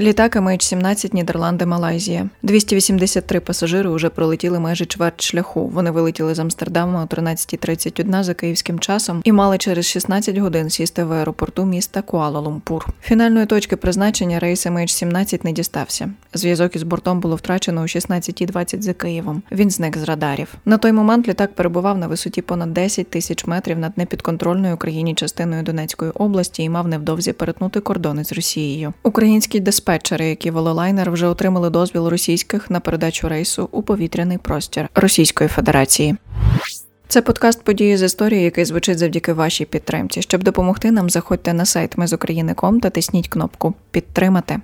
Літак MH17 Нідерланди, Малайзія. 283 пасажири вже пролетіли майже чверть шляху. Вони вилетіли з Амстердама о 13.31 за київським часом і мали через 16 годин сісти в аеропорту міста Куала-Лумпур. Фінальної точки призначення рейс MH17 не дістався. Зв'язок із бортом було втрачено о 16.20 за Києвом. Він зник з радарів. На той момент літак перебував на висоті понад 10 тисяч метрів над непідконтрольною Україні частиною Донецької області і мав невдовзі перетнути кордони з Росією. Український диспетчери, які вели лайнер, вже отримали дозвіл російських на передачу рейсу у повітряний простір Російської Федерації. Це подкаст події з історії, який звучить завдяки вашій підтримці. Щоб допомогти нам, заходьте на сайт Ми та тисніть кнопку Підтримати.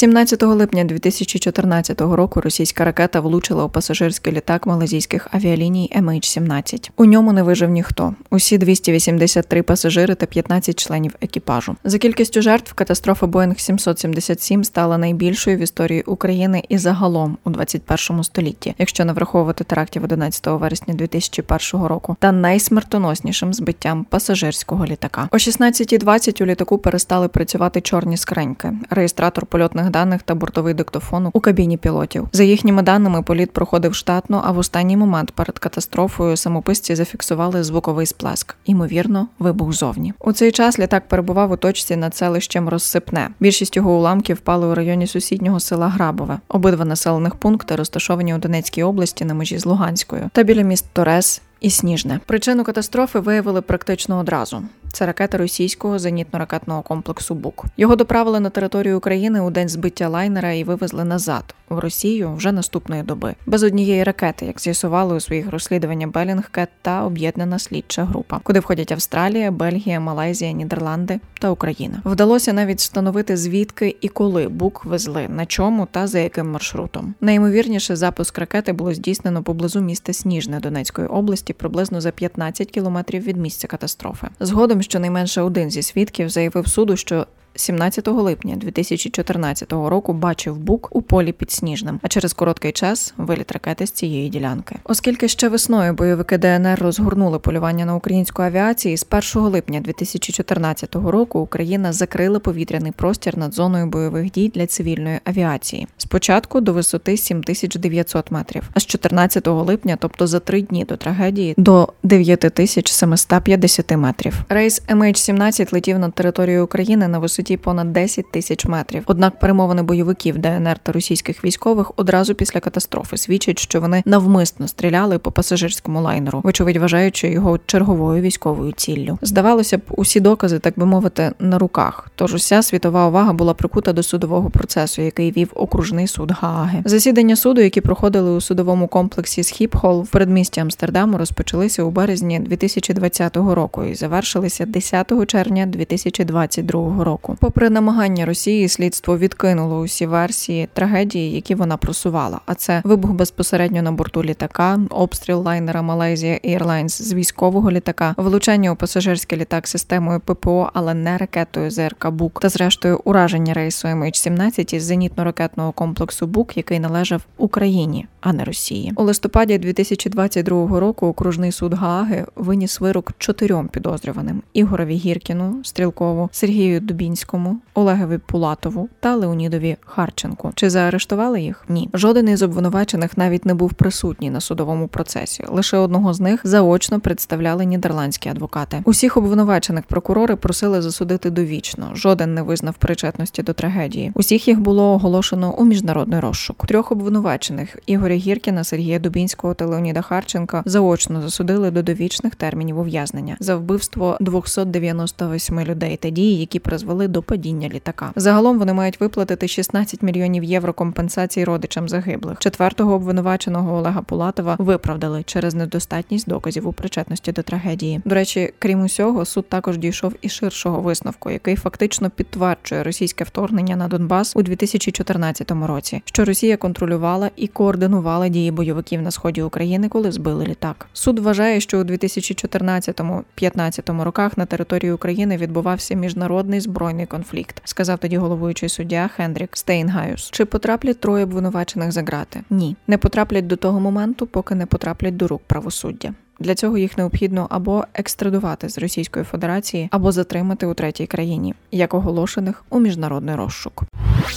17 липня 2014 року російська ракета влучила у пасажирський літак малазійських авіаліній MH17. У ньому не вижив ніхто. Усі 283 пасажири та 15 членів екіпажу. За кількістю жертв катастрофа Боїнг 777 стала найбільшою в історії України і загалом у 21 столітті, якщо не враховувати терактів 11 вересня 2001 року, та найсмертоноснішим збиттям пасажирського літака. О 16.20 у літаку перестали працювати чорні скриньки. Реєстратор польотних даних та бортовий диктофон у кабіні пілотів. За їхніми даними, політ проходив штатно, а в останній момент перед катастрофою самописці зафіксували звуковий сплеск. Ймовірно, вибух зовні. У цей час літак перебував у точці над селищем Розсипне. Більшість його уламків впали у районі сусіднього села Грабове. Обидва населених пункти розташовані у Донецькій області на межі з Луганською та біля міст Торес і Сніжне. Причину катастрофи виявили практично одразу. Це ракета російського зенітно-ракетного комплексу БУК. Його доправили на територію України у день збиття лайнера і вивезли назад в Росію вже наступної доби, без однієї ракети, як з'ясували у своїх розслідуваннях Белінгкет та об'єднана слідча група, куди входять Австралія, Бельгія, Малайзія, Нідерланди та Україна. Вдалося навіть встановити звідки і коли БУК везли, на чому та за яким маршрутом. Найімовірніше запуск ракети було здійснено поблизу міста Сніжне Донецької області, приблизно за 15 кілометрів від місця катастрофи. Згодом щонайменше один зі свідків заявив суду, що 17 липня 2014 року бачив бук у полі під Сніжним, а через короткий час виліт ракети з цієї ділянки. Оскільки ще весною бойовики ДНР розгорнули полювання на українську авіацію, з 1 липня 2014 року Україна закрила повітряний простір над зоною бойових дій для цивільної авіації. Спочатку до висоти 7900 метрів, а з 14 липня, тобто за три дні до трагедії, до 9750 метрів. Рейс MH17 летів над територією України на висоті висоті понад 10 тисяч метрів. Однак перемовини бойовиків ДНР та російських військових одразу після катастрофи свідчать, що вони навмисно стріляли по пасажирському лайнеру, вочевидь вважаючи його черговою військовою ціллю. Здавалося б, усі докази, так би мовити, на руках. Тож уся світова увага була прикута до судового процесу, який вів окружний суд Гааги. Засідання суду, які проходили у судовому комплексі Схіпхол в передмісті Амстердаму, розпочалися у березні 2020 року і завершилися 10 червня 2022 року року. Попри намагання Росії, слідство відкинуло усі версії трагедії, які вона просувала. А це вибух безпосередньо на борту літака, обстріл лайнера Malaysia Airlines з військового літака, влучання у пасажирський літак системою ППО, але не ракетою ЗРК Бук, та зрештою ураження рейсу MH17 із зенітно-ракетного комплексу Бук, який належав Україні, а не Росії. У листопаді 2022 року окружний суд Гааги виніс вирок чотирьом підозрюваним: Ігорові Гіркіну, Стрілкову, Сергію Дубінському, Зеленському, Олегові Пулатову та Леонідові Харченку. Чи заарештували їх? Ні. Жоден із обвинувачених навіть не був присутній на судовому процесі. Лише одного з них заочно представляли нідерландські адвокати. Усіх обвинувачених прокурори просили засудити довічно. Жоден не визнав причетності до трагедії. Усіх їх було оголошено у міжнародний розшук. Трьох обвинувачених Ігоря Гіркіна, Сергія Дубінського та Леоніда Харченка заочно засудили до довічних термінів ув'язнення за вбивство 298 людей та дії, які призвели до падіння літака. Загалом вони мають виплатити 16 мільйонів євро компенсації родичам загиблих. Четвертого обвинуваченого Олега Пулатова виправдали через недостатність доказів у причетності до трагедії. До речі, крім усього, суд також дійшов і ширшого висновку, який фактично підтверджує російське вторгнення на Донбас у 2014 році, що Росія контролювала і координувала дії бойовиків на сході України, коли збили літак. Суд вважає, що у 2014-15 роках на території України відбувався міжнародний збройний збройний конфлікт, сказав тоді головуючий суддя Хендрік Стейнгаюс. Чи потраплять троє обвинувачених за грати? Ні, не потраплять до того моменту, поки не потраплять до рук правосуддя. Для цього їх необхідно або екстрадувати з Російської Федерації, або затримати у третій країні, як оголошених у міжнародний розшук.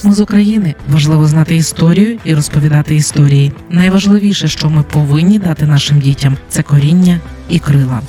Ми з України важливо знати історію і розповідати історії. Найважливіше, що ми повинні дати нашим дітям, це коріння і крила.